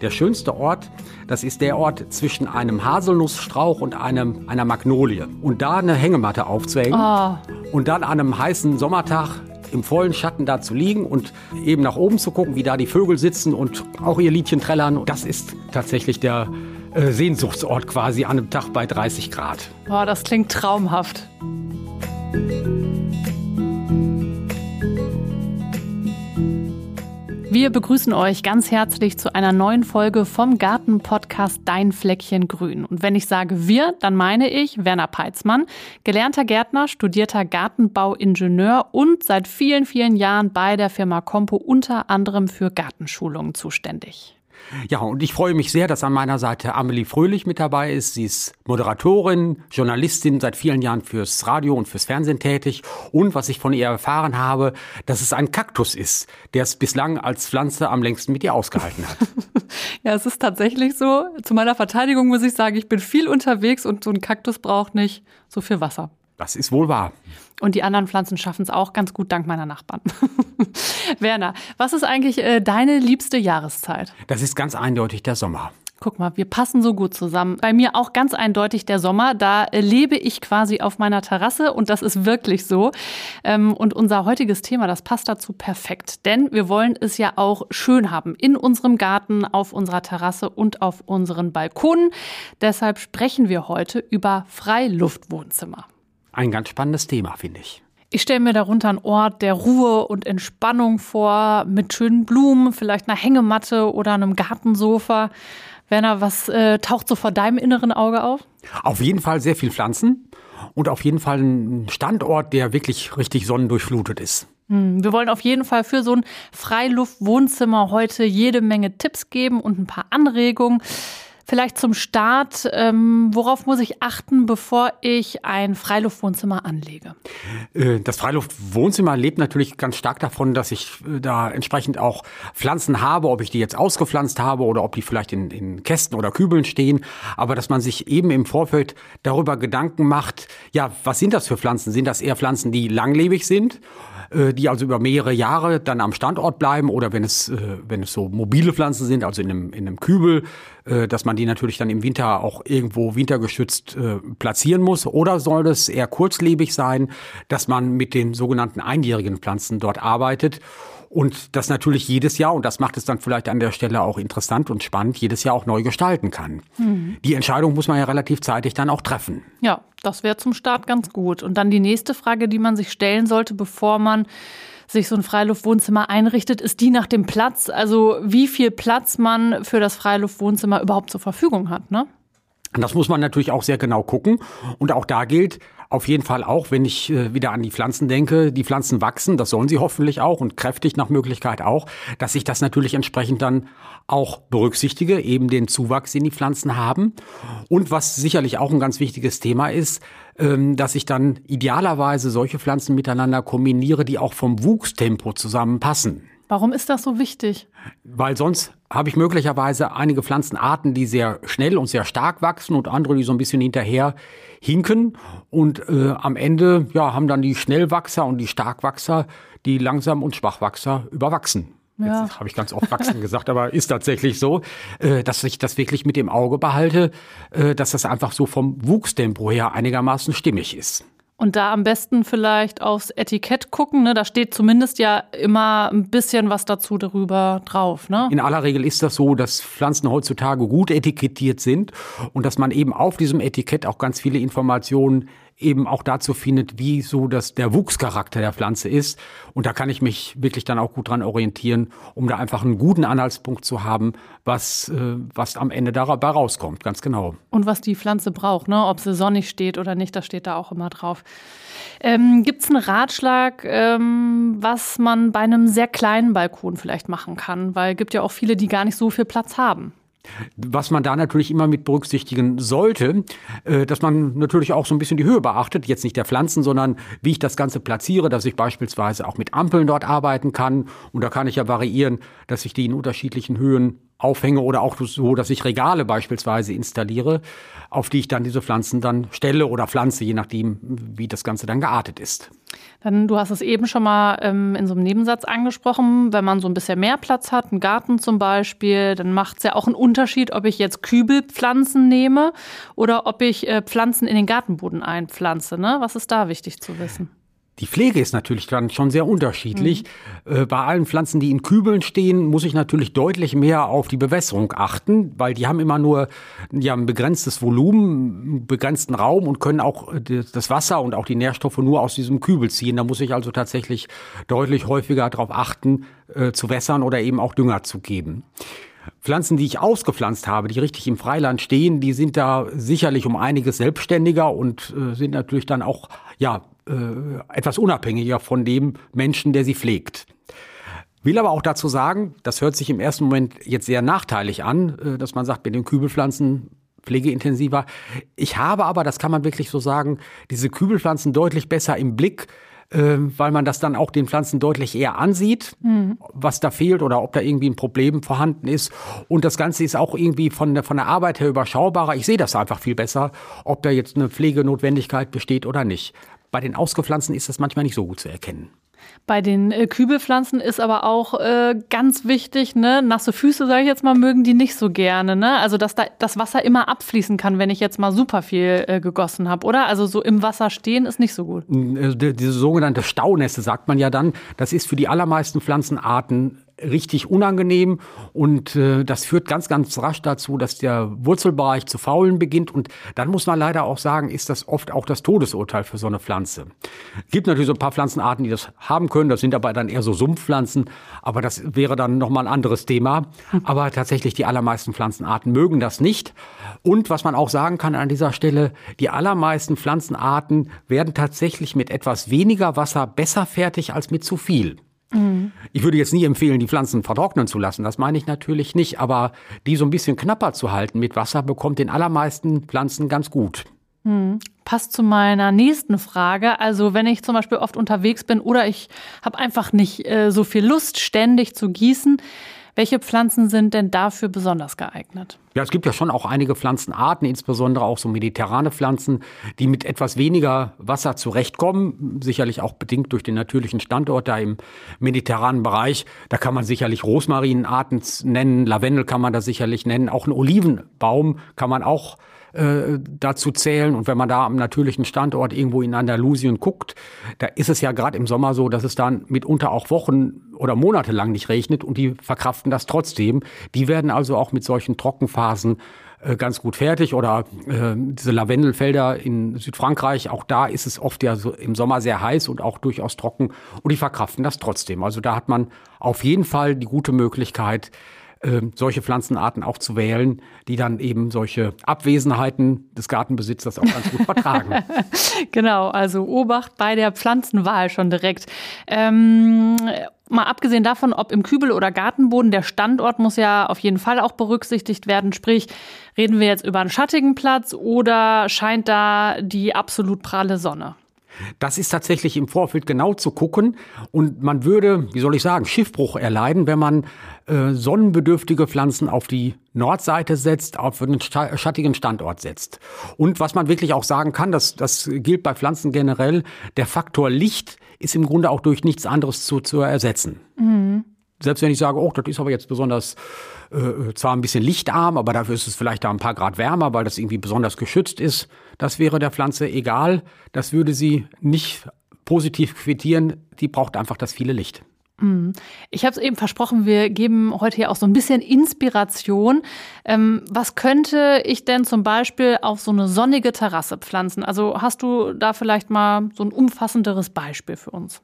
der schönste Ort, das ist der Ort zwischen einem Haselnussstrauch und einem, einer Magnolie. Und da eine Hängematte aufzuhängen Oh. und dann an einem heißen Sommertag im vollen Schatten da zu liegen und eben nach oben zu gucken, wie da die Vögel sitzen und auch ihr Liedchen trällern. Das ist tatsächlich der äh, Sehnsuchtsort quasi an einem Tag bei 30 Grad. Boah, das klingt traumhaft. Wir begrüßen euch ganz herzlich zu einer neuen Folge vom Garten-Podcast Dein Fleckchen Grün. Und wenn ich sage wir, dann meine ich Werner Peitzmann, gelernter Gärtner, studierter Gartenbauingenieur und seit vielen, vielen Jahren bei der Firma Compo unter anderem für Gartenschulungen zuständig. Ja, und ich freue mich sehr, dass an meiner Seite Amelie Fröhlich mit dabei ist. Sie ist Moderatorin, Journalistin, seit vielen Jahren fürs Radio und fürs Fernsehen tätig. Und was ich von ihr erfahren habe, dass es ein Kaktus ist, der es bislang als Pflanze am längsten mit ihr ausgehalten hat. Ja, es ist tatsächlich so. Zu meiner Verteidigung muss ich sagen, ich bin viel unterwegs und so ein Kaktus braucht nicht so viel Wasser. Das ist wohl wahr. Und die anderen Pflanzen schaffen es auch ganz gut dank meiner Nachbarn. Werner, was ist eigentlich äh, deine liebste Jahreszeit? Das ist ganz eindeutig der Sommer. Guck mal, wir passen so gut zusammen. Bei mir auch ganz eindeutig der Sommer. Da äh, lebe ich quasi auf meiner Terrasse und das ist wirklich so. Ähm, und unser heutiges Thema, das passt dazu perfekt. Denn wir wollen es ja auch schön haben in unserem Garten, auf unserer Terrasse und auf unseren Balkonen. Deshalb sprechen wir heute über Freiluftwohnzimmer. Ein ganz spannendes Thema, finde ich. Ich stelle mir darunter einen Ort der Ruhe und Entspannung vor, mit schönen Blumen, vielleicht einer Hängematte oder einem Gartensofa. Werner, was äh, taucht so vor deinem inneren Auge auf? Auf jeden Fall sehr viel Pflanzen und auf jeden Fall ein Standort, der wirklich richtig sonnendurchflutet ist. Hm, Wir wollen auf jeden Fall für so ein Freiluftwohnzimmer heute jede Menge Tipps geben und ein paar Anregungen. Vielleicht zum Start, ähm, worauf muss ich achten, bevor ich ein Freiluftwohnzimmer anlege? Äh, Das Freiluftwohnzimmer lebt natürlich ganz stark davon, dass ich äh, da entsprechend auch Pflanzen habe, ob ich die jetzt ausgepflanzt habe oder ob die vielleicht in, in Kästen oder Kübeln stehen. Aber dass man sich eben im Vorfeld darüber Gedanken macht, ja, was sind das für Pflanzen? Sind das eher Pflanzen, die langlebig sind? Äh, die also über mehrere Jahre dann am Standort bleiben oder wenn es, äh, wenn es so mobile Pflanzen sind, also in einem, in einem Kübel, äh, dass man die natürlich dann im Winter auch irgendwo wintergeschützt platzieren muss. Oder soll es eher kurzlebig sein, dass man mit den sogenannten einjährigen Pflanzen dort arbeitet und das natürlich jedes Jahr, und das macht es dann vielleicht an der Stelle auch interessant und spannend, jedes Jahr auch neu gestalten kann. Die Entscheidung muss man ja relativ zeitig dann auch treffen. Ja, das wäre zum Start ganz gut. Und dann die nächste Frage, die man sich stellen sollte, bevor man sich so ein Freiluftwohnzimmer einrichtet, ist die nach dem Platz. Also wie viel Platz man für das Freiluftwohnzimmer überhaupt zur Verfügung hat, ne? Das muss man natürlich auch sehr genau gucken. Und auch da gilt auf jeden Fall auch, wenn ich äh, wieder an die Pflanzen denke, die Pflanzen wachsen, das sollen sie hoffentlich auch und kräftig nach Möglichkeit auch, dass ich das natürlich entsprechend dann auch berücksichtige, eben den Zuwachs, den die Pflanzen haben. Und was sicherlich auch ein ganz wichtiges Thema ist, ähm, dass ich dann idealerweise solche Pflanzen miteinander kombiniere, die auch vom Wuchstempo zusammenpassen. Warum ist das so wichtig? Weil sonst habe ich möglicherweise einige Pflanzenarten, die sehr schnell und sehr stark wachsen und andere, die so ein bisschen hinterher hinken. Und äh, am Ende ja, haben dann die Schnellwachser und die Starkwachser die Langsam- und Schwachwachser überwachsen. Ja. Jetzt habe ich ganz oft wachsen gesagt, aber ist tatsächlich so, äh, dass ich das wirklich mit dem Auge behalte, äh, dass das einfach so vom Wuchstempo her einigermaßen stimmig ist. Und da am besten vielleicht aufs Etikett gucken. Ne? Da steht zumindest ja immer ein bisschen was dazu darüber drauf. Ne? In aller Regel ist das so, dass Pflanzen heutzutage gut etikettiert sind und dass man eben auf diesem Etikett auch ganz viele Informationen eben auch dazu findet, wie so das, der Wuchscharakter der Pflanze ist. Und da kann ich mich wirklich dann auch gut dran orientieren, um da einfach einen guten Anhaltspunkt zu haben, was, äh, was am Ende dabei rauskommt, ganz genau. Und was die Pflanze braucht, ne? ob sie sonnig steht oder nicht, das steht da auch immer drauf. Ähm, Gibt es einen Ratschlag, ähm, was man bei einem sehr kleinen Balkon vielleicht machen kann? Weil es gibt ja auch viele, die gar nicht so viel Platz haben. Was man da natürlich immer mit berücksichtigen sollte, äh, dass man natürlich auch so ein bisschen die Höhe beachtet, jetzt nicht der Pflanzen, sondern wie ich das Ganze platziere, dass ich beispielsweise auch mit Ampeln dort arbeiten kann. Und da kann ich ja variieren, dass ich die in unterschiedlichen Höhen aufhänge oder auch so, dass ich Regale beispielsweise installiere, auf die ich dann diese Pflanzen dann stelle oder pflanze, je nachdem, wie das Ganze dann geartet ist. Dann, du hast es eben schon mal ähm, in so einem Nebensatz angesprochen, wenn man so ein bisschen mehr Platz hat, einen Garten zum Beispiel, dann macht es ja auch einen Unterschied, ob ich jetzt Kübelpflanzen nehme oder ob ich äh, Pflanzen in den Gartenboden einpflanze. Ne? Was ist da wichtig zu wissen? Die Pflege ist natürlich dann schon sehr unterschiedlich. Mhm. Äh, bei allen Pflanzen, die in Kübeln stehen, muss ich natürlich deutlich mehr auf die Bewässerung achten, weil die haben immer nur ja, ein begrenztes Volumen, einen begrenzten Raum und können auch äh, das Wasser und auch die Nährstoffe nur aus diesem Kübel ziehen. Da muss ich also tatsächlich deutlich häufiger darauf achten, äh, zu wässern oder eben auch Dünger zu geben. Pflanzen, die ich ausgepflanzt habe, die richtig im Freiland stehen, die sind da sicherlich um einiges selbstständiger und äh, sind natürlich dann auch ja äh, etwas unabhängiger von dem Menschen, der sie pflegt. Will aber auch dazu sagen, das hört sich im ersten Moment jetzt sehr nachteilig an, äh, dass man sagt, mit den Kübelpflanzen pflegeintensiver. Ich habe aber, das kann man wirklich so sagen, diese Kübelpflanzen deutlich besser im Blick, äh, weil man das dann auch den Pflanzen deutlich eher ansieht, mhm. was da fehlt oder ob da irgendwie ein Problem vorhanden ist. Und das Ganze ist auch irgendwie von der, von der Arbeit her überschaubarer. Ich sehe das einfach viel besser, ob da jetzt eine Pflegenotwendigkeit besteht oder nicht. Bei den Ausgepflanzten ist das manchmal nicht so gut zu erkennen. Bei den äh, Kübelpflanzen ist aber auch äh, ganz wichtig, ne, nasse Füße, sage ich jetzt mal, mögen die nicht so gerne. Ne? Also, dass da das Wasser immer abfließen kann, wenn ich jetzt mal super viel äh, gegossen habe, oder? Also, so im Wasser stehen ist nicht so gut. Äh, diese sogenannte Staunässe, sagt man ja dann, das ist für die allermeisten Pflanzenarten richtig unangenehm und äh, das führt ganz, ganz rasch dazu, dass der Wurzelbereich zu faulen beginnt und dann muss man leider auch sagen, ist das oft auch das Todesurteil für so eine Pflanze. Gibt natürlich so ein paar Pflanzenarten, die das haben können, das sind aber dann eher so Sumpfpflanzen, aber das wäre dann nochmal ein anderes Thema. Aber tatsächlich die allermeisten Pflanzenarten mögen das nicht und was man auch sagen kann an dieser Stelle, die allermeisten Pflanzenarten werden tatsächlich mit etwas weniger Wasser besser fertig als mit zu viel. Ich würde jetzt nie empfehlen, die Pflanzen vertrocknen zu lassen. Das meine ich natürlich nicht. Aber die so ein bisschen knapper zu halten mit Wasser bekommt den allermeisten Pflanzen ganz gut. Hm. Passt zu meiner nächsten Frage. Also wenn ich zum Beispiel oft unterwegs bin oder ich habe einfach nicht äh, so viel Lust, ständig zu gießen, welche Pflanzen sind denn dafür besonders geeignet? Ja, es gibt ja schon auch einige Pflanzenarten, insbesondere auch so mediterrane Pflanzen, die mit etwas weniger Wasser zurechtkommen. Sicherlich auch bedingt durch den natürlichen Standort da im mediterranen Bereich. Da kann man sicherlich Rosmarinenarten nennen, Lavendel kann man da sicherlich nennen, auch einen Olivenbaum kann man auch äh, dazu zählen. Und wenn man da am natürlichen Standort irgendwo in Andalusien guckt, da ist es ja gerade im Sommer so, dass es dann mitunter auch Wochen oder Monate lang nicht regnet und die verkraften das trotzdem. Die werden also auch mit solchen Trockenphasen äh, ganz gut fertig oder äh, diese Lavendelfelder in Südfrankreich, auch da ist es oft ja so im Sommer sehr heiß und auch durchaus trocken und die verkraften das trotzdem. Also da hat man auf jeden Fall die gute Möglichkeit, ähm, solche Pflanzenarten auch zu wählen, die dann eben solche Abwesenheiten des Gartenbesitzers auch ganz gut vertragen. genau, also Obacht bei der Pflanzenwahl schon direkt. Ähm, mal abgesehen davon, ob im Kübel oder Gartenboden, der Standort muss ja auf jeden Fall auch berücksichtigt werden. Sprich, reden wir jetzt über einen schattigen Platz oder scheint da die absolut pralle Sonne? Das ist tatsächlich im Vorfeld genau zu gucken und man würde, wie soll ich sagen, Schiffbruch erleiden, wenn man äh, sonnenbedürftige Pflanzen auf die Nordseite setzt, auf einen schattigen Standort setzt. Und was man wirklich auch sagen kann, das, das gilt bei Pflanzen generell, der Faktor Licht ist im Grunde auch durch nichts anderes zu, zu ersetzen. Mhm. Selbst wenn ich sage, oh, das ist aber jetzt besonders äh, zwar ein bisschen lichtarm, aber dafür ist es vielleicht da ein paar Grad wärmer, weil das irgendwie besonders geschützt ist. Das wäre der Pflanze egal. Das würde sie nicht positiv quittieren. Die braucht einfach das viele Licht. Mhm. Ich habe es eben versprochen, wir geben heute hier auch so ein bisschen Inspiration. Ähm, was könnte ich denn zum Beispiel auf so eine sonnige Terrasse pflanzen? Also hast du da vielleicht mal so ein umfassenderes Beispiel für uns?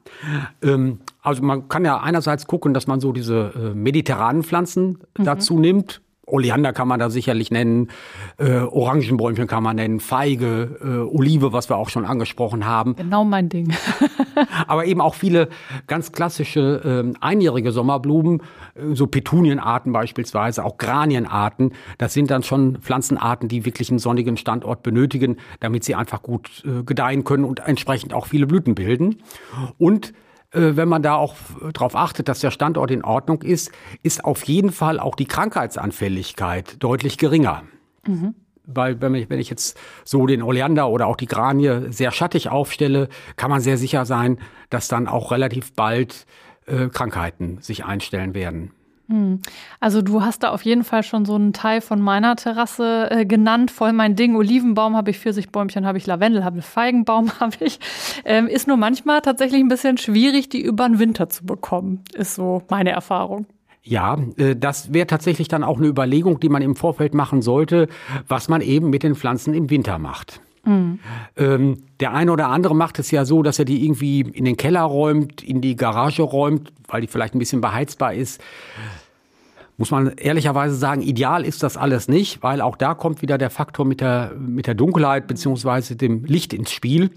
Ähm, also man kann ja einerseits gucken, dass man so diese äh, mediterranen Pflanzen mhm. dazu nimmt. Oleander kann man da sicherlich nennen, äh, Orangenbäumchen kann man nennen, Feige, äh, Olive, was wir auch schon angesprochen haben. Genau mein Ding. Aber eben auch viele ganz klassische äh, einjährige Sommerblumen, äh, so Petunienarten beispielsweise, auch Granienarten. Das sind dann schon Pflanzenarten, die wirklich einen sonnigen Standort benötigen, damit sie einfach gut äh, gedeihen können und entsprechend auch viele Blüten bilden. Und wenn man da auch darauf achtet, dass der Standort in Ordnung ist, ist auf jeden Fall auch die Krankheitsanfälligkeit deutlich geringer. Mhm. Weil wenn ich, wenn ich jetzt so den Oleander oder auch die Granie sehr schattig aufstelle, kann man sehr sicher sein, dass dann auch relativ bald äh, Krankheiten sich einstellen werden. Hm. Also du hast da auf jeden Fall schon so einen Teil von meiner Terrasse äh, genannt, voll mein Ding. Olivenbaum habe ich, Pfirsichbäumchen habe ich, Lavendel habe ich, Feigenbaum habe ich. Ähm, ist nur manchmal tatsächlich ein bisschen schwierig, die über den Winter zu bekommen, ist so meine Erfahrung. Ja, äh, das wäre tatsächlich dann auch eine Überlegung, die man im Vorfeld machen sollte, was man eben mit den Pflanzen im Winter macht. Mhm. Ähm, der eine oder andere macht es ja so, dass er die irgendwie in den Keller räumt, in die Garage räumt, weil die vielleicht ein bisschen beheizbar ist muss man ehrlicherweise sagen, ideal ist das alles nicht, weil auch da kommt wieder der Faktor mit der, mit der Dunkelheit beziehungsweise dem Licht ins Spiel.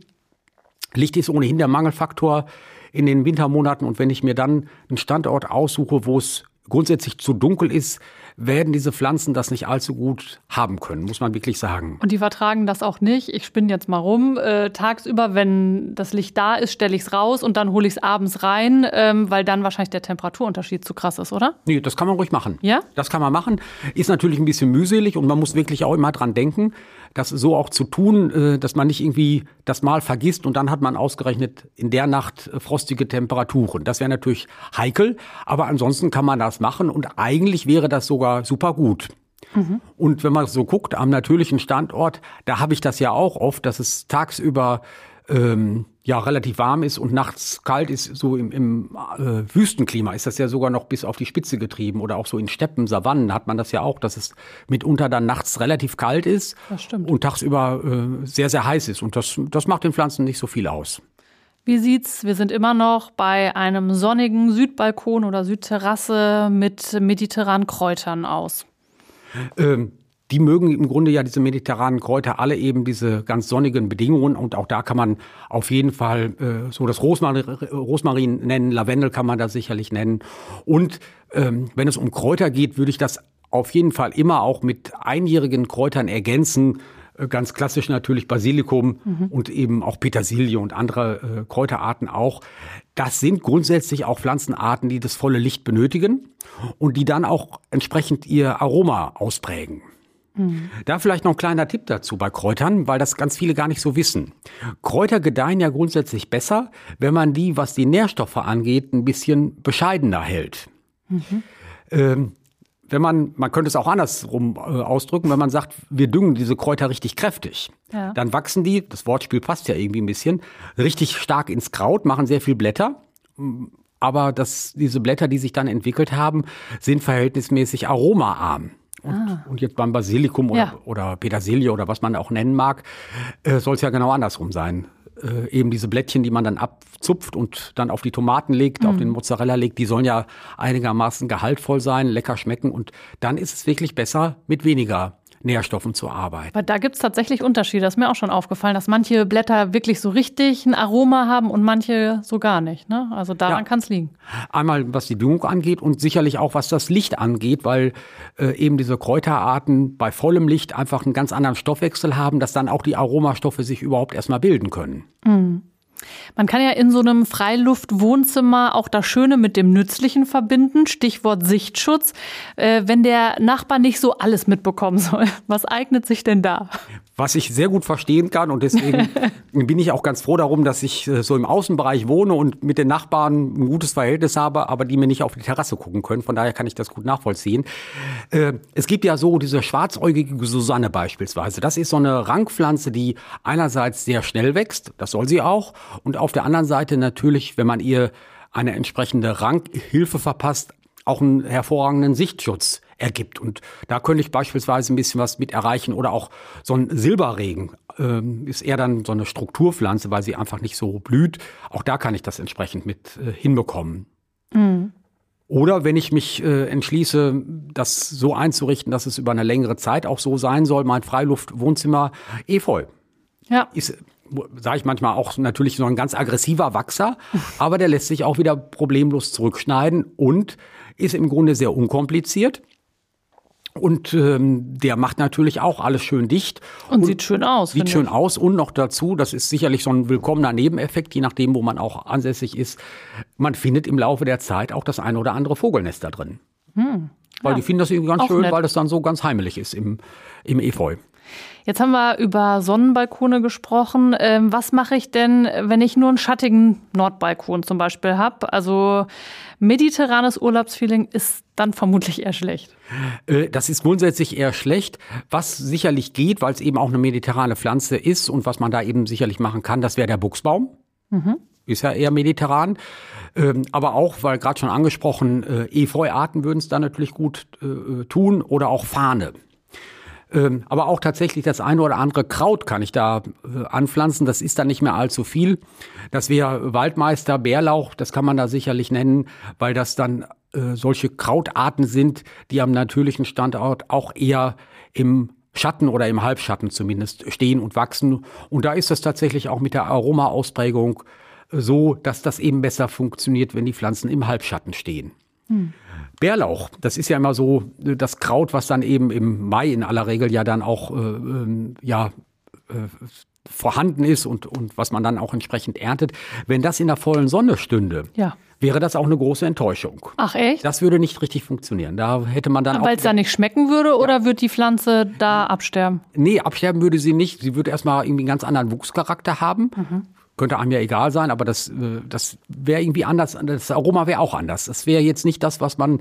Licht ist ohnehin der Mangelfaktor in den Wintermonaten und wenn ich mir dann einen Standort aussuche, wo es grundsätzlich zu dunkel ist, werden diese Pflanzen das nicht allzu gut haben können, muss man wirklich sagen. Und die vertragen das auch nicht. Ich spinne jetzt mal rum. Äh, tagsüber, wenn das Licht da ist, stelle ich es raus und dann hole ich es abends rein, ähm, weil dann wahrscheinlich der Temperaturunterschied zu krass ist, oder? Nee, das kann man ruhig machen. Ja? Das kann man machen. Ist natürlich ein bisschen mühselig und man muss wirklich auch immer dran denken, das so auch zu tun, äh, dass man nicht irgendwie das Mal vergisst und dann hat man ausgerechnet in der Nacht äh, frostige Temperaturen. Das wäre natürlich heikel, aber ansonsten kann man das machen und eigentlich wäre das sogar super gut. Mhm. Und wenn man so guckt am natürlichen Standort, da habe ich das ja auch oft, dass es tagsüber ähm, ja relativ warm ist und nachts kalt ist, so im, im äh, Wüstenklima ist das ja sogar noch bis auf die Spitze getrieben oder auch so in Steppen, Savannen hat man das ja auch, dass es mitunter dann nachts relativ kalt ist und tagsüber äh, sehr, sehr heiß ist. Und das, das macht den Pflanzen nicht so viel aus. Wie sieht's? Wir sind immer noch bei einem sonnigen Südbalkon oder Südterrasse mit mediterranen Kräutern aus. Ähm, die mögen im Grunde ja diese mediterranen Kräuter alle eben diese ganz sonnigen Bedingungen und auch da kann man auf jeden Fall äh, so das Rosmarin, Rosmarin nennen, Lavendel kann man da sicherlich nennen und ähm, wenn es um Kräuter geht, würde ich das auf jeden Fall immer auch mit einjährigen Kräutern ergänzen. Äh, ganz klassisch natürlich Basilikum mhm. und eben auch Petersilie und andere äh, Kräuterarten auch. Das sind grundsätzlich auch Pflanzenarten, die das volle Licht benötigen und die dann auch entsprechend ihr Aroma ausprägen. Mhm. Da vielleicht noch ein kleiner Tipp dazu bei Kräutern, weil das ganz viele gar nicht so wissen. Kräuter gedeihen ja grundsätzlich besser, wenn man die, was die Nährstoffe angeht, ein bisschen bescheidener hält. Mhm. Ähm, wenn man, man könnte es auch andersrum äh, ausdrücken, wenn man sagt, wir düngen diese Kräuter richtig kräftig, ja. dann wachsen die, das Wortspiel passt ja irgendwie ein bisschen, richtig stark ins Kraut, machen sehr viel Blätter. Aber das, diese Blätter, die sich dann entwickelt haben, sind verhältnismäßig aromaarm. Und, ah. und jetzt beim Basilikum oder, ja. oder Petersilie oder was man auch nennen mag, äh, soll es ja genau andersrum sein. Äh, eben diese Blättchen, die man dann abzupft und dann auf die Tomaten legt, mhm. auf den Mozzarella legt, die sollen ja einigermaßen gehaltvoll sein, lecker schmecken und dann ist es wirklich besser mit weniger Nährstoffen zu arbeiten. Aber da gibt es tatsächlich Unterschiede. Das ist mir auch schon aufgefallen, dass manche Blätter wirklich so richtig ein Aroma haben und manche so gar nicht. Ne? Also daran ja. kann es liegen. Einmal was die Düngung angeht und sicherlich auch was das Licht angeht, weil äh, eben diese Kräuterarten bei vollem Licht einfach einen ganz anderen Stoffwechsel haben, dass dann auch die Aromastoffe sich überhaupt erstmal bilden können. Mhm. Man kann ja in so einem Freiluftwohnzimmer auch das Schöne mit dem Nützlichen verbinden. Stichwort Sichtschutz. Äh, wenn der Nachbar nicht so alles mitbekommen soll, was eignet sich denn da? Was ich sehr gut verstehen kann und deswegen bin ich auch ganz froh darum, dass ich äh, so im Außenbereich wohne und mit den Nachbarn ein gutes Verhältnis habe, aber die mir nicht auf die Terrasse gucken können. Von daher kann ich das gut nachvollziehen. Äh, es gibt ja so diese schwarzäugige Susanne beispielsweise. Das ist so eine Rankpflanze, die einerseits sehr schnell wächst, das soll sie auch, und auf der anderen Seite natürlich, wenn man ihr eine entsprechende Rankhilfe verpasst, auch einen hervorragenden Sichtschutz ergibt. Und da könnte ich beispielsweise ein bisschen was mit erreichen. Oder auch so ein Silberregen ähm, ist eher dann so eine Strukturpflanze, weil sie einfach nicht so blüht. Auch da kann ich das entsprechend mit äh, hinbekommen. Mhm. Oder wenn ich mich äh, entschließe, das so einzurichten, dass es über eine längere Zeit auch so sein soll, mein Freiluftwohnzimmer Efeu. Ja. Ist sage ich manchmal auch natürlich so ein ganz aggressiver Wachser, aber der lässt sich auch wieder problemlos zurückschneiden und ist im Grunde sehr unkompliziert. Und ähm, der macht natürlich auch alles schön dicht. Und, und sieht schön aus. Sieht schön ich. aus. Und noch dazu, das ist sicherlich so ein willkommener Nebeneffekt, je nachdem, wo man auch ansässig ist. Man findet im Laufe der Zeit auch das eine oder andere Vogelnest da drin. Hm. Weil ja. die finden das irgendwie ganz auch schön, nett. weil das dann so ganz heimelig ist im, im Efeu. Jetzt haben wir über Sonnenbalkone gesprochen. Ähm, was mache ich denn, wenn ich nur einen schattigen Nordbalkon zum Beispiel habe? Also mediterranes Urlaubsfeeling ist dann vermutlich eher schlecht. Äh, das ist grundsätzlich eher schlecht. Was sicherlich geht, weil es eben auch eine mediterrane Pflanze ist und was man da eben sicherlich machen kann, das wäre der Buchsbaum. Mhm. Ist ja eher mediterran. Ähm, aber auch, weil gerade schon angesprochen, äh, Efeuarten würden es da natürlich gut äh, tun oder auch Fahne. Ähm, aber auch tatsächlich das eine oder andere Kraut kann ich da äh, anpflanzen. Das ist dann nicht mehr allzu viel. Das wäre Waldmeister, Bärlauch, das kann man da sicherlich nennen, weil das dann äh, solche Krautarten sind, die am natürlichen Standort auch eher im Schatten oder im Halbschatten zumindest stehen und wachsen. Und da ist es tatsächlich auch mit der Aromaausprägung äh, so, dass das eben besser funktioniert, wenn die Pflanzen im Halbschatten stehen. Hm. Bärlauch, das ist ja immer so das Kraut, was dann eben im Mai in aller Regel ja dann auch äh, ähm, ja äh, vorhanden ist und, und was man dann auch entsprechend erntet. Wenn das in der vollen Sonne stünde, ja. wäre das auch eine große Enttäuschung. Ach echt? Das würde nicht richtig funktionieren. Da hätte man dann Weil es da nicht schmecken würde oder ja. wird die Pflanze da absterben? Nee, absterben würde sie nicht. Sie würde erstmal irgendwie einen ganz anderen Wuchscharakter haben. Mhm könnte einem ja egal sein, aber das, äh, das wäre irgendwie anders. Das Aroma wäre auch anders. Das wäre jetzt nicht das, was man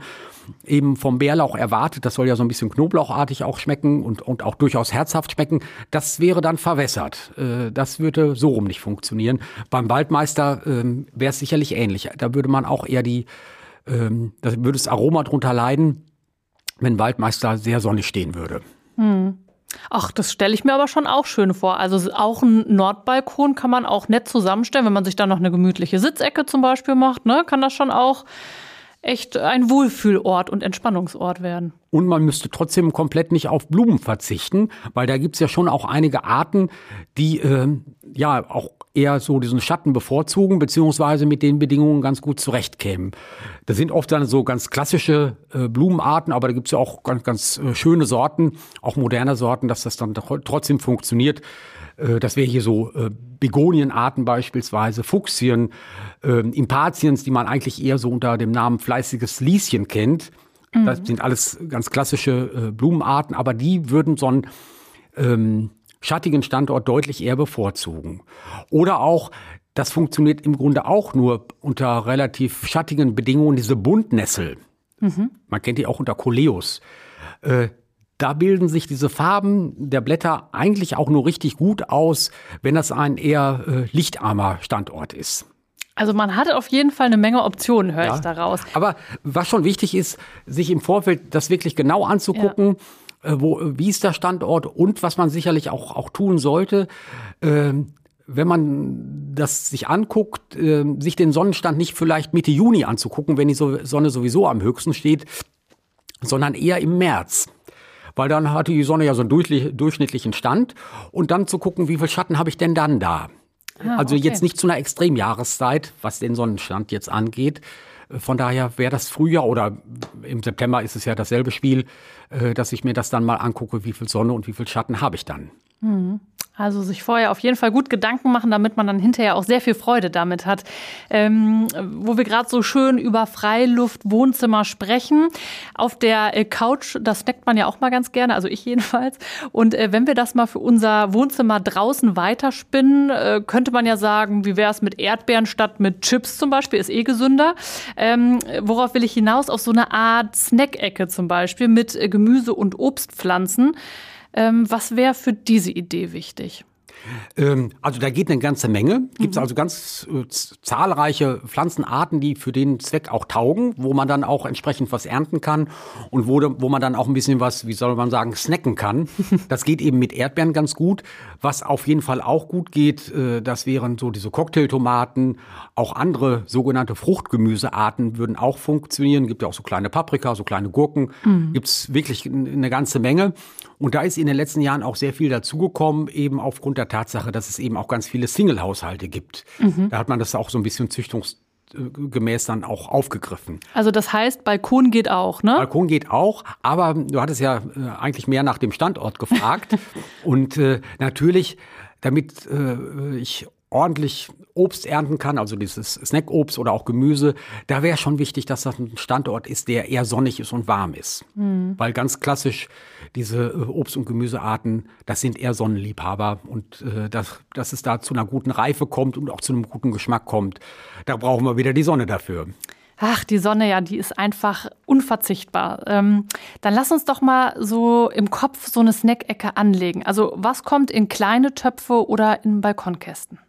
eben vom Bärlauch erwartet. Das soll ja so ein bisschen knoblauchartig auch schmecken und, und auch durchaus herzhaft schmecken. Das wäre dann verwässert. Äh, das würde so rum nicht funktionieren. Beim Waldmeister ähm, wäre es sicherlich ähnlich. Da würde man auch eher die, ähm, da würde das Aroma drunter leiden, wenn Waldmeister sehr sonnig stehen würde. Hm. Ach, das stelle ich mir aber schon auch schön vor. Also auch ein Nordbalkon kann man auch nett zusammenstellen, wenn man sich da noch eine gemütliche Sitzecke zum Beispiel macht, ne, kann das schon auch echt ein Wohlfühlort und Entspannungsort werden. Und man müsste trotzdem komplett nicht auf Blumen verzichten, weil da gibt's ja schon auch einige Arten, die äh, ja auch eher so diesen Schatten bevorzugen, beziehungsweise mit den Bedingungen ganz gut zurechtkämen. Das sind oft dann so ganz klassische äh, Blumenarten, aber da gibt's ja auch ganz, ganz äh, schöne Sorten, auch moderne Sorten, dass das dann trotzdem funktioniert. Äh, das wäre hier so äh, Begonienarten beispielsweise, Fuchsien, äh, Impatiens, die man eigentlich eher so unter dem Namen fleißiges Lieschen kennt. Mhm. Das sind alles ganz klassische Blumenarten, aber die würden so einen ähm, schattigen Standort deutlich eher bevorzugen. Oder auch das funktioniert im Grunde auch nur unter relativ schattigen Bedingungen, diese Buntnessel. Mhm. Man kennt die auch unter Coleus. Äh, da bilden sich diese Farben der Blätter eigentlich auch nur richtig gut aus, wenn das ein eher äh, lichtarmer Standort ist. Also man hat auf jeden Fall eine Menge Optionen, höre ja. ich daraus. Aber was schon wichtig ist, sich im Vorfeld das wirklich genau anzugucken, ja. Äh, wo, wie ist der Standort und was man sicherlich auch, auch tun sollte. Äh, wenn man das sich anguckt, äh, sich den Sonnenstand nicht vielleicht Mitte Juni anzugucken, wenn die Sonne sowieso am höchsten steht, sondern eher im März. Weil dann hat die Sonne ja so einen durchschnittlichen Stand und dann zu gucken, wie viel Schatten habe ich denn dann da? Ah, also okay. jetzt nicht zu einer Extremjahreszeit, was den Sonnenstand jetzt angeht. Von daher wäre das Frühjahr oder im September ist es ja dasselbe Spiel, äh, dass ich mir das dann mal angucke, wie viel Sonne und wie viel Schatten habe ich dann. Mhm. Also sich vorher auf jeden Fall gut Gedanken machen, damit man dann hinterher auch sehr viel Freude damit hat. Ähm, wo wir gerade so schön über Freiluft, Wohnzimmer sprechen. Auf der äh, Couch, das snackt man ja auch mal ganz gerne, also ich jedenfalls. Und äh, wenn wir das mal für unser Wohnzimmer draußen weiterspinnen, äh, könnte man ja sagen, wie wäre es mit Erdbeeren statt mit Chips zum Beispiel, ist eh gesünder. Ähm, worauf will ich hinaus? Auf so eine Art Snack-Ecke zum Beispiel mit äh, Gemüse- und Obstpflanzen. Ähm, was wäre für diese Idee wichtig? Ähm, also da geht eine ganze Menge. Gibt es mhm. also ganz äh, zahlreiche Pflanzenarten, die für den Zweck auch taugen, wo man dann auch entsprechend was ernten kann und wo, wo man dann auch ein bisschen was, wie soll man sagen, snacken kann. Das geht eben mit Erdbeeren ganz gut. Was auf jeden Fall auch gut geht, äh, das wären so diese Cocktailtomaten, auch andere sogenannte Fruchtgemüsearten würden auch funktionieren. Gibt ja auch so kleine Paprika, so kleine Gurken. Mhm. Gibt's wirklich eine ganze Menge. Und da ist in den letzten Jahren auch sehr viel dazugekommen, eben aufgrund der Tatsache, dass es eben auch ganz viele Single-Haushalte gibt. Mhm. Da hat man das auch so ein bisschen Züchtungs gemäß dann auch aufgegriffen. Also das heißt, Balkon geht auch, ne? Balkon geht auch, aber du hattest ja äh, eigentlich mehr nach dem Standort gefragt. und äh, natürlich, damit äh, ich ordentlich Obst ernten kann, also dieses Snackobst oder auch Gemüse, da wäre schon wichtig, dass das ein Standort ist, der eher sonnig ist und warm ist. Mhm. Weil ganz klassisch diese äh, Obst- und Gemüsearten, das sind eher Sonnenliebhaber und äh, dass, dass es da zu einer guten Reife kommt und auch zu einem guten Geschmack kommt, da brauchen wir wieder die Sonne dafür. Ach, die Sonne, ja, die ist einfach unverzichtbar. Ähm, dann lass uns doch mal so im Kopf so eine Snackecke anlegen. Also was kommt in kleine Töpfe oder in Balkonkästen?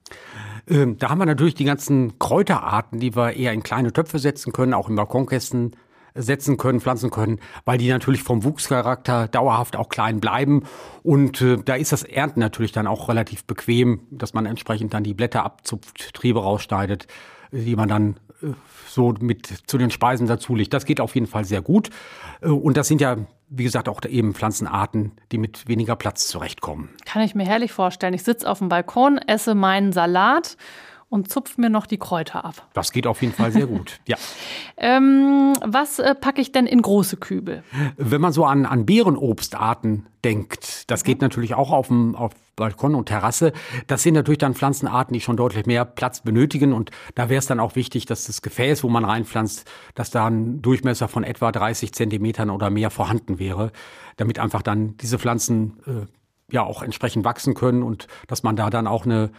Ähm, da haben wir natürlich die ganzen Kräuterarten, die wir eher in kleine Töpfe setzen können, auch in Balkonkästen setzen können, pflanzen können, weil die natürlich vom Wuchscharakter dauerhaft auch klein bleiben. Und äh, da ist das Ernten natürlich dann auch relativ bequem, dass man entsprechend dann die Blätter abzupft, Triebe rausschneidet, die man dann so mit zu den Speisen dazu legt. Das geht auf jeden Fall sehr gut. Äh, und das sind ja wie gesagt, auch eben Pflanzenarten, die mit weniger Platz zurechtkommen. Kann ich mir herrlich vorstellen. Ich sitze auf dem Balkon, esse meinen Salat und zupft mir noch die Kräuter ab. Das geht auf jeden Fall sehr gut, ja. ähm, was äh, packe ich denn in große Kübel? Wenn man so an, an Beerenobstarten denkt, das geht natürlich auch auf dem auf Balkon und Terrasse. Das sind natürlich dann Pflanzenarten, die schon deutlich mehr Platz benötigen. Und da wäre es dann auch wichtig, dass das Gefäß, wo man reinpflanzt, dass da ein Durchmesser von etwa 30 Zentimetern oder mehr vorhanden wäre, damit einfach dann diese Pflanzen äh, ja auch entsprechend wachsen können und dass man da dann auch eine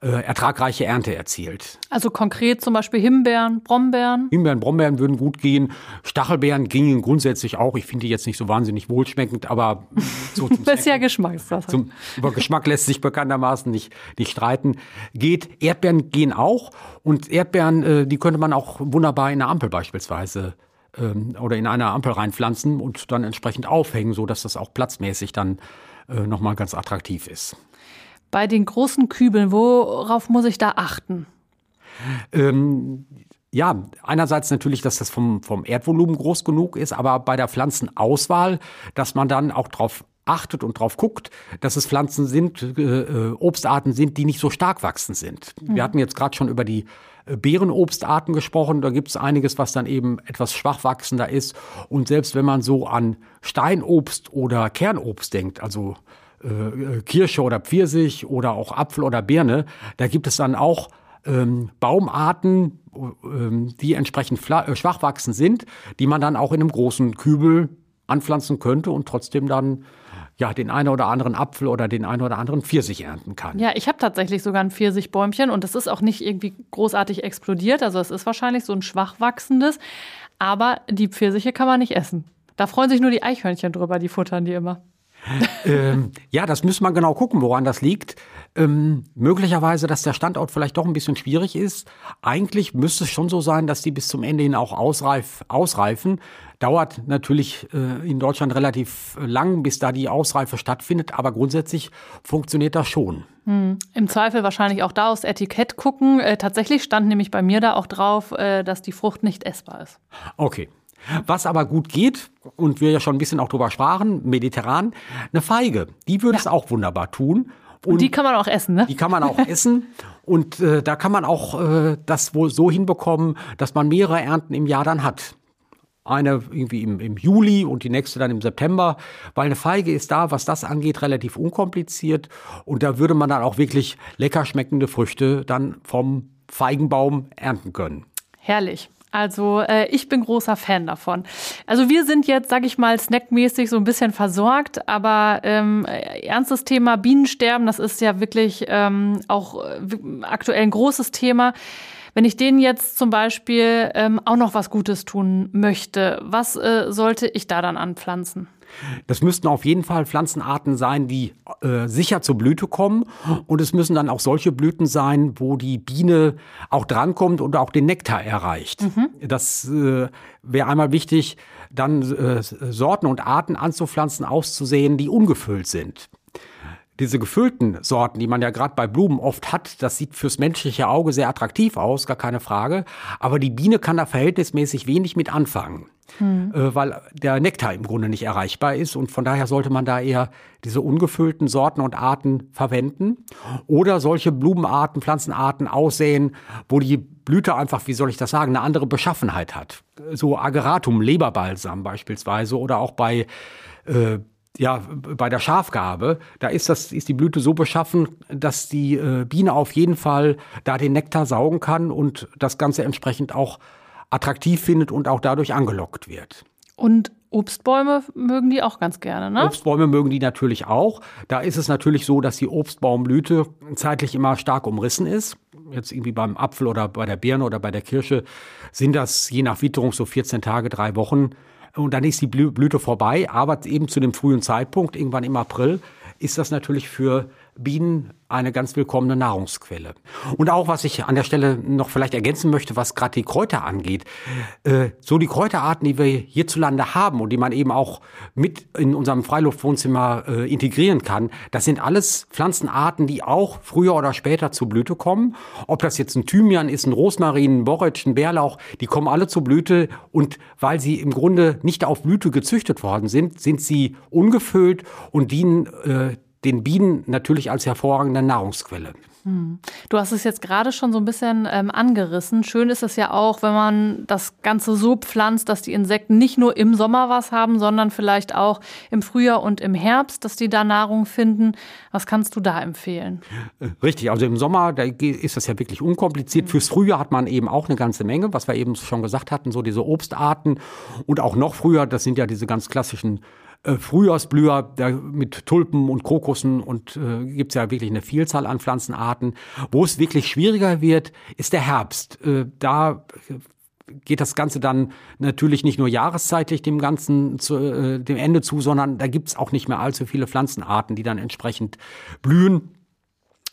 äh, ertragreiche Ernte erzielt. Also konkret zum Beispiel Himbeeren, Brombeeren? Himbeeren, Brombeeren würden gut gehen. Stachelbeeren gingen grundsätzlich auch. Ich finde die jetzt nicht so wahnsinnig wohlschmeckend, aber so zum Das ist ja Geschmackssache. Zum, über Geschmack lässt sich bekanntermaßen nicht, nicht streiten. Geht. Erdbeeren gehen auch. Und Erdbeeren, äh, die könnte man auch wunderbar in einer Ampel beispielsweise ähm, oder in einer Ampel reinpflanzen und dann entsprechend aufhängen, so dass das auch platzmäßig dann äh, nochmal ganz attraktiv ist. Bei den großen Kübeln, worauf muss ich da achten? Ähm, ja, einerseits natürlich, dass das vom, vom Erdvolumen groß genug ist, aber bei der Pflanzenauswahl, dass man dann auch darauf achtet und darauf guckt, dass es Pflanzen sind, äh, äh, Obstarten sind, die nicht so stark wachsend sind. Mhm. Wir hatten jetzt gerade schon über die äh, Beerenobstarten gesprochen. Da gibt es einiges, was dann eben etwas schwach wachsender ist. Und selbst wenn man so an Steinobst oder Kernobst denkt, also äh, Kirsche oder Pfirsich oder auch Apfel oder Birne, da gibt es dann auch ähm, Baumarten, ähm, die entsprechend äh, schwach wachsend sind, die man dann auch in einem großen Kübel anpflanzen könnte und trotzdem dann ja, den einen oder anderen Apfel oder den einen oder anderen Pfirsich ernten kann. Ja, ich habe tatsächlich sogar ein Pfirsichbäumchen und das ist auch nicht irgendwie großartig explodiert. Also es ist wahrscheinlich so ein schwach wachsendes, aber die Pfirsiche kann man nicht essen. Da freuen sich nur die Eichhörnchen drüber, die futtern die immer ähm, ja, das müssen wir genau gucken, woran das liegt. Ähm, möglicherweise, dass der Standort vielleicht doch ein bisschen schwierig ist. Eigentlich müsste es schon so sein, dass die bis zum Ende hin auch ausreif, ausreifen. Dauert natürlich äh, in Deutschland relativ lang, bis da die Ausreife stattfindet, aber grundsätzlich funktioniert das schon. Hm. Im Zweifel wahrscheinlich auch da aufs Etikett gucken. Äh, tatsächlich stand nämlich bei mir da auch drauf, äh, dass die Frucht nicht essbar ist. Okay. Was aber gut geht, und wir ja schon ein bisschen auch drüber sprachen, mediterran, eine Feige. Die würde ja. es auch wunderbar tun. Und, und, die kann man auch essen, ne? Die kann man auch essen. Und äh, da kann man auch äh, das wohl so hinbekommen, dass man mehrere Ernten im Jahr dann hat. Eine irgendwie im, im Juli und die nächste dann im September, weil eine Feige ist da, was das angeht, relativ unkompliziert. Und da würde man dann auch wirklich lecker schmeckende Früchte dann vom Feigenbaum ernten können. Herrlich. Also äh, ich bin großer Fan davon. Also wir sind jetzt, sag ich mal, snackmäßig so ein bisschen versorgt, aber ähm, ernstes Thema Bienensterben, das ist ja wirklich ähm, auch äh, aktuell ein großes Thema. Wenn ich denen jetzt zum Beispiel ähm, auch noch was Gutes tun möchte, was äh, sollte ich da dann anpflanzen? Das müssten auf jeden Fall Pflanzenarten sein, die äh, sicher zur Blüte kommen. Und es müssen dann auch solche Blüten sein, wo die Biene auch drankommt und auch den Nektar erreicht. Mhm. Das äh, wäre einmal wichtig, dann äh, Sorten und Arten anzupflanzen, auszusehen, die ungefüllt sind. Diese gefüllten Sorten, die man ja gerade bei Blumen oft hat, das sieht fürs menschliche Auge sehr attraktiv aus, gar keine Frage. Aber die Biene kann da verhältnismäßig wenig mit anfangen. Hm. Äh, weil der Nektar im Grunde nicht erreichbar ist und von daher sollte man da eher diese ungefüllten Sorten und Arten verwenden oder solche Blumenarten, Pflanzenarten aussehen, wo die Blüte einfach, wie soll ich das sagen, eine andere Beschaffenheit hat. So Ageratum, Leberbalsam beispielsweise oder auch bei äh, ja, bei der Schafgabe, da ist das, ist die Blüte so beschaffen, dass die äh, Biene auf jeden Fall da den Nektar saugen kann und das Ganze entsprechend auch attraktiv findet und auch dadurch angelockt wird. Und Obstbäume mögen die auch ganz gerne, ne? Obstbäume mögen die natürlich auch. Da ist es natürlich so, dass die Obstbaumblüte zeitlich immer stark umrissen ist. Jetzt irgendwie beim Apfel oder bei der Birne oder bei der Kirsche sind das je nach Witterung so 14 Tage, drei Wochen. Und dann ist die Blüte vorbei. Aber eben zu dem frühen Zeitpunkt, irgendwann im April, ist das natürlich für Bienen eine ganz willkommene Nahrungsquelle. Und auch, was ich an der Stelle noch vielleicht ergänzen möchte, was gerade die Kräuter angeht. Äh, so die Kräuterarten, die wir hierzulande haben und die man eben auch mit in unserem Freiluftwohnzimmer äh, integrieren kann, das sind alles Pflanzenarten, die auch früher oder später zur Blüte kommen. Ob das jetzt ein Thymian ist, ein Rosmarin, ein Borretsch, ein Bärlauch, die kommen alle zur Blüte und weil sie im Grunde nicht auf Blüte gezüchtet worden sind, sind sie ungefüllt und dienen äh, den Bienen natürlich als hervorragende Nahrungsquelle. Hm. Du hast es jetzt gerade schon so ein bisschen ähm, angerissen. Schön ist es ja auch, wenn man das Ganze so pflanzt, dass die Insekten nicht nur im Sommer was haben, sondern vielleicht auch im Frühjahr und im Herbst, dass die da Nahrung finden. Was kannst du da empfehlen? Äh, richtig, also im Sommer da ist das ja wirklich unkompliziert. Mhm. Fürs Frühjahr hat man eben auch eine ganze Menge, was wir eben schon gesagt hatten, so diese Obstarten und auch noch früher, das sind ja diese ganz klassischen äh, Frühjahrsblüher der, mit Tulpen und Krokussen und äh, gibt es ja wirklich eine Vielzahl an Pflanzenarten. Wo es wirklich schwieriger wird, ist der Herbst. Äh, da geht das Ganze dann natürlich nicht nur jahreszeitlich dem Ganzen zu, äh, dem Ende zu, sondern da gibt es auch nicht mehr allzu viele Pflanzenarten, die dann entsprechend blühen.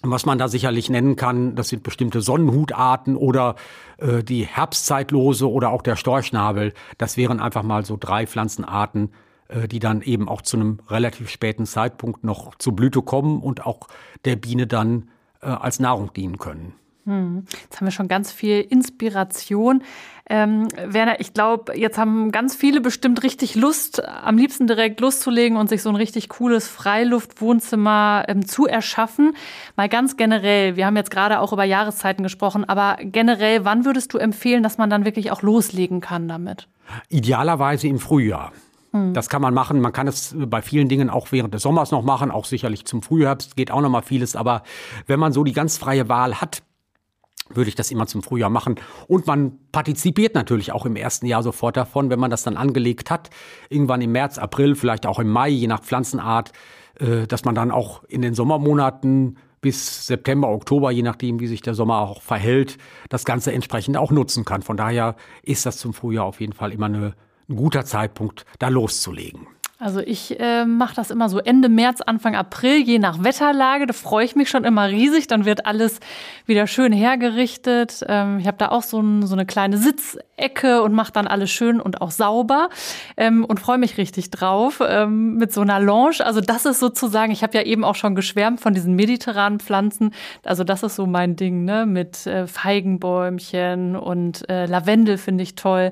Was man da sicherlich nennen kann, das sind bestimmte Sonnenhutarten oder äh, die Herbstzeitlose oder auch der Storchnabel. Das wären einfach mal so drei Pflanzenarten, äh, die dann eben auch zu einem relativ späten Zeitpunkt noch zur Blüte kommen und auch der Biene dann äh, als Nahrung dienen können. Hm. Jetzt haben wir schon ganz viel Inspiration. Ähm, Werner, ich glaube, jetzt haben ganz viele bestimmt richtig Lust, am liebsten direkt loszulegen und sich so ein richtig cooles Freiluftwohnzimmer ähm, zu erschaffen. Mal ganz generell, wir haben jetzt gerade auch über Jahreszeiten gesprochen, aber generell, wann würdest du empfehlen, dass man dann wirklich auch loslegen kann damit? Idealerweise im Frühjahr. Hm. Das kann man machen. Man kann es bei vielen Dingen auch während des Sommers noch machen, auch sicherlich zum Frühherbst geht auch noch mal vieles. Aber wenn man so die ganz freie Wahl hat, würde ich das immer zum Frühjahr machen. Und man partizipiert natürlich auch im ersten Jahr sofort davon, wenn man das dann angelegt hat. Irgendwann im März, April, vielleicht auch im Mai, je nach Pflanzenart, äh, dass man dann auch in den Sommermonaten bis September, Oktober, je nachdem, wie sich der Sommer auch verhält, das Ganze entsprechend auch nutzen kann. Von daher ist das zum Frühjahr auf jeden Fall immer eine ein guter Zeitpunkt, da loszulegen. Also ich äh, mache das immer so Ende März, Anfang April, je nach Wetterlage. Da freue ich mich schon immer riesig. Dann wird alles wieder schön hergerichtet. Ähm, ich habe da auch so, ein, so, eine kleine Sitzecke und mache dann alles schön und auch sauber ähm, und freue mich richtig drauf ähm, mit so einer Lounge. Also das ist sozusagen, ich habe ja eben auch schon geschwärmt von diesen mediterranen Pflanzen. Also das ist so mein Ding, ne? Mit äh, Feigenbäumchen und äh, Lavendel finde ich toll.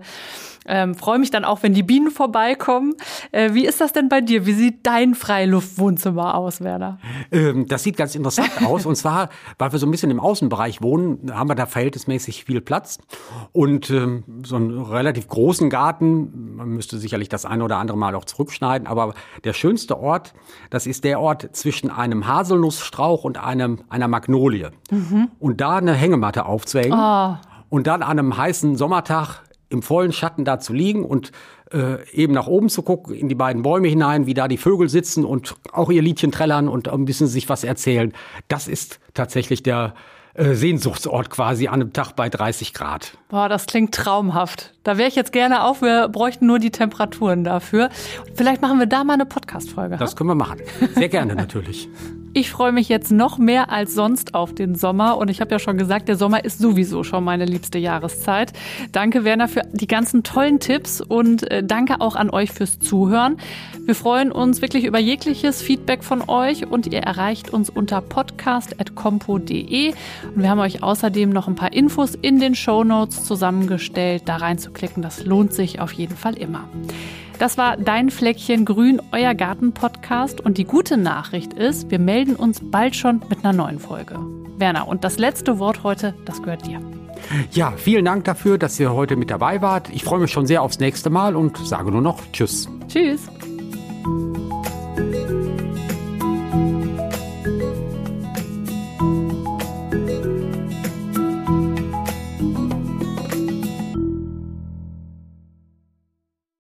Ähm, Freue mich dann auch, wenn die Bienen vorbeikommen. Äh, wie ist das denn bei dir? Wie sieht dein Freiluftwohnzimmer aus, Werner? Ähm, das sieht ganz interessant aus. Und zwar, weil wir so ein bisschen im Außenbereich wohnen, haben wir da verhältnismäßig viel Platz. Und ähm, so einen relativ großen Garten, man müsste sicherlich das eine oder andere Mal auch zurückschneiden, aber der schönste Ort, das ist der Ort zwischen einem Haselnussstrauch und einem, einer Magnolie. Mhm. Und da eine Hängematte aufzuhängen. Oh. Und dann an einem heißen Sommertag im vollen Schatten da zu liegen und äh, eben nach oben zu gucken, in die beiden Bäume hinein, wie da die Vögel sitzen und auch ihr Liedchen trällern und ein bisschen sich was erzählen. Das ist tatsächlich der äh, Sehnsuchtsort quasi an einem Tag bei 30 Grad. Boah, das klingt traumhaft. Da wäre ich jetzt gerne auf. Wir bräuchten nur die Temperaturen dafür. Vielleicht machen wir da mal eine Podcast-Folge. Das können wir machen. Sehr gerne natürlich. Ich freue mich jetzt noch mehr als sonst auf den Sommer und ich habe ja schon gesagt, der Sommer ist sowieso schon meine liebste Jahreszeit. Danke Werner für die ganzen tollen Tipps und äh, danke auch an euch fürs Zuhören. Wir freuen uns wirklich über jegliches Feedback von euch und ihr erreicht uns unter podcast.compo.de und wir haben euch außerdem noch ein paar Infos in den Show Notes zusammengestellt. Da reinzuklicken, das lohnt sich auf jeden Fall immer. Das war Dein Fleckchen Grün, euer Garten-Podcast. Und die gute Nachricht ist, wir melden uns bald schon mit einer neuen Folge. Werner, und das letzte Wort heute, das gehört dir. Ja, vielen Dank dafür, dass ihr heute mit dabei wart. Ich freue mich schon sehr aufs nächste Mal und sage nur noch Tschüss. Tschüss.